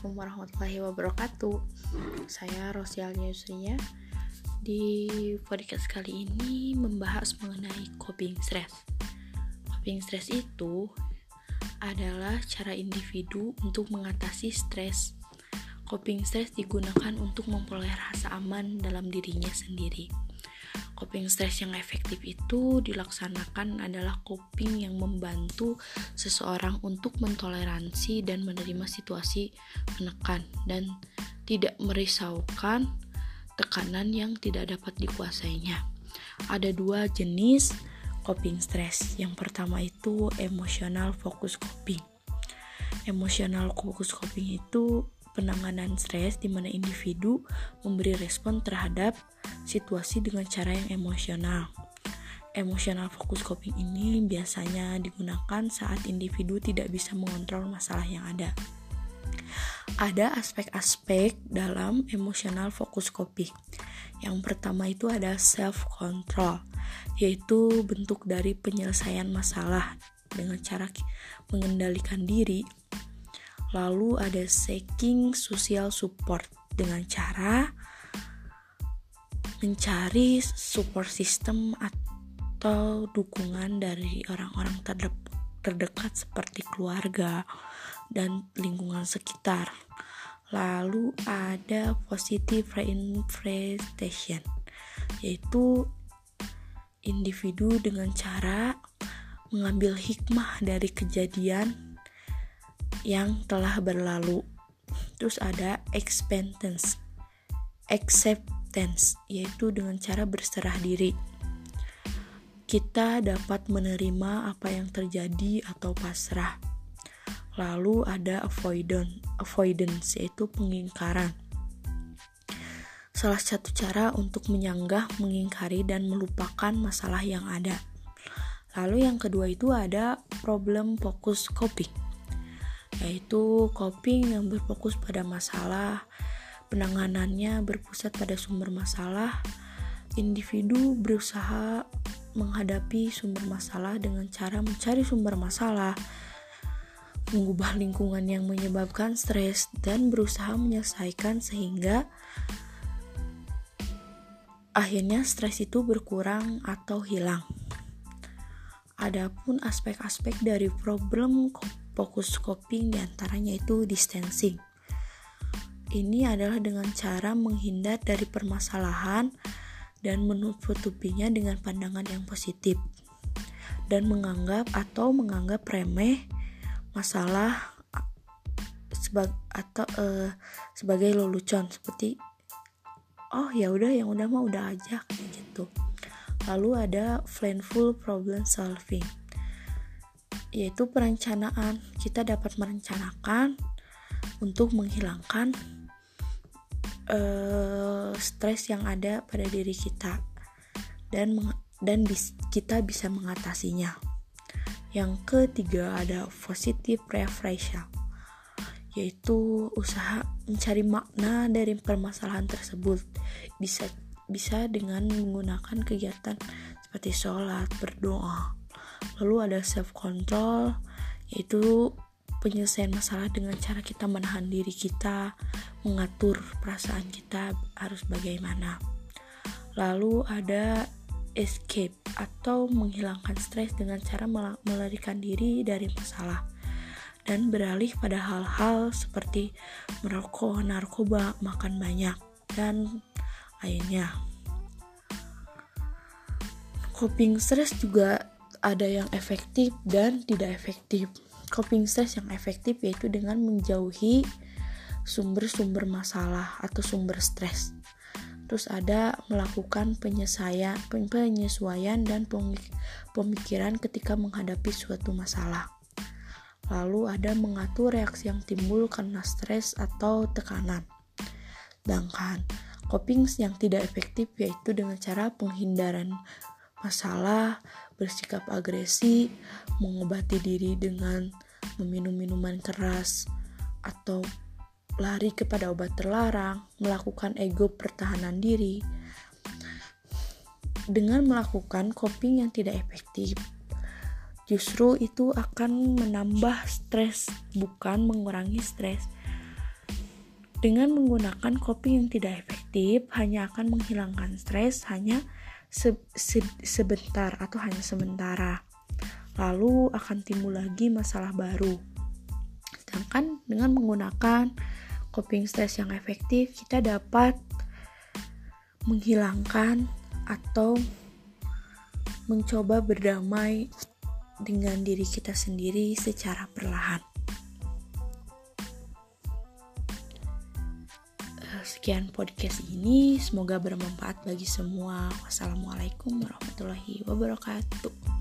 Assalamualaikum warahmatullahi wabarakatuh. Saya Rosialnya Yusriya Di podcast kali ini membahas mengenai coping stress. Coping stress itu adalah cara individu untuk mengatasi stres. Coping stress digunakan untuk memperoleh rasa aman dalam dirinya sendiri Coping stress yang efektif itu dilaksanakan adalah coping yang membantu seseorang untuk mentoleransi dan menerima situasi menekan dan tidak merisaukan tekanan yang tidak dapat dikuasainya. Ada dua jenis coping stress. Yang pertama itu emosional fokus coping. Emosional fokus coping itu penanganan stres di mana individu memberi respon terhadap situasi dengan cara yang emosional. Emosional fokus coping ini biasanya digunakan saat individu tidak bisa mengontrol masalah yang ada. Ada aspek-aspek dalam emosional fokus coping. Yang pertama itu ada self control, yaitu bentuk dari penyelesaian masalah dengan cara mengendalikan diri Lalu ada seeking social support dengan cara mencari support system atau dukungan dari orang-orang terdekat seperti keluarga dan lingkungan sekitar. Lalu ada positive reinterpretation yaitu individu dengan cara mengambil hikmah dari kejadian yang telah berlalu. Terus ada acceptance. Acceptance yaitu dengan cara berserah diri. Kita dapat menerima apa yang terjadi atau pasrah. Lalu ada avoidance, avoidance yaitu pengingkaran. Salah satu cara untuk menyanggah, mengingkari dan melupakan masalah yang ada. Lalu yang kedua itu ada problem fokus coping yaitu coping yang berfokus pada masalah, penanganannya berpusat pada sumber masalah. Individu berusaha menghadapi sumber masalah dengan cara mencari sumber masalah, mengubah lingkungan yang menyebabkan stres, dan berusaha menyelesaikan sehingga akhirnya stres itu berkurang atau hilang. Adapun aspek-aspek dari problem fokus coping di antaranya itu distancing. Ini adalah dengan cara menghindar dari permasalahan dan menutupinya dengan pandangan yang positif dan menganggap atau menganggap remeh masalah atau uh, sebagai lelucon seperti oh ya udah yang udah mah udah aja gitu. Lalu ada planful problem solving yaitu perencanaan. Kita dapat merencanakan untuk menghilangkan uh, stres yang ada pada diri kita dan dan bis, kita bisa mengatasinya. Yang ketiga ada positive refreshal yaitu usaha mencari makna dari permasalahan tersebut bisa bisa dengan menggunakan kegiatan seperti sholat, berdoa, lalu ada self control yaitu penyelesaian masalah dengan cara kita menahan diri kita mengatur perasaan kita harus bagaimana lalu ada escape atau menghilangkan stres dengan cara melarikan diri dari masalah dan beralih pada hal-hal seperti merokok, narkoba, makan banyak, dan lainnya. Coping stres juga ada yang efektif dan tidak efektif. Coping stress yang efektif yaitu dengan menjauhi sumber-sumber masalah atau sumber stres. Terus ada melakukan penyesuaian, penyesuaian dan pemikiran ketika menghadapi suatu masalah. Lalu ada mengatur reaksi yang timbul karena stres atau tekanan. Sedangkan coping yang tidak efektif yaitu dengan cara penghindaran masalah, bersikap agresi, mengobati diri dengan meminum minuman keras, atau lari kepada obat terlarang, melakukan ego pertahanan diri. Dengan melakukan coping yang tidak efektif, justru itu akan menambah stres, bukan mengurangi stres. Dengan menggunakan coping yang tidak efektif, hanya akan menghilangkan stres hanya se se sebentar atau hanya sementara. Lalu akan timbul lagi masalah baru. Sedangkan dengan menggunakan coping stres yang efektif, kita dapat menghilangkan atau mencoba berdamai dengan diri kita sendiri secara perlahan. Sekian podcast ini, semoga bermanfaat bagi semua. Wassalamualaikum warahmatullahi wabarakatuh.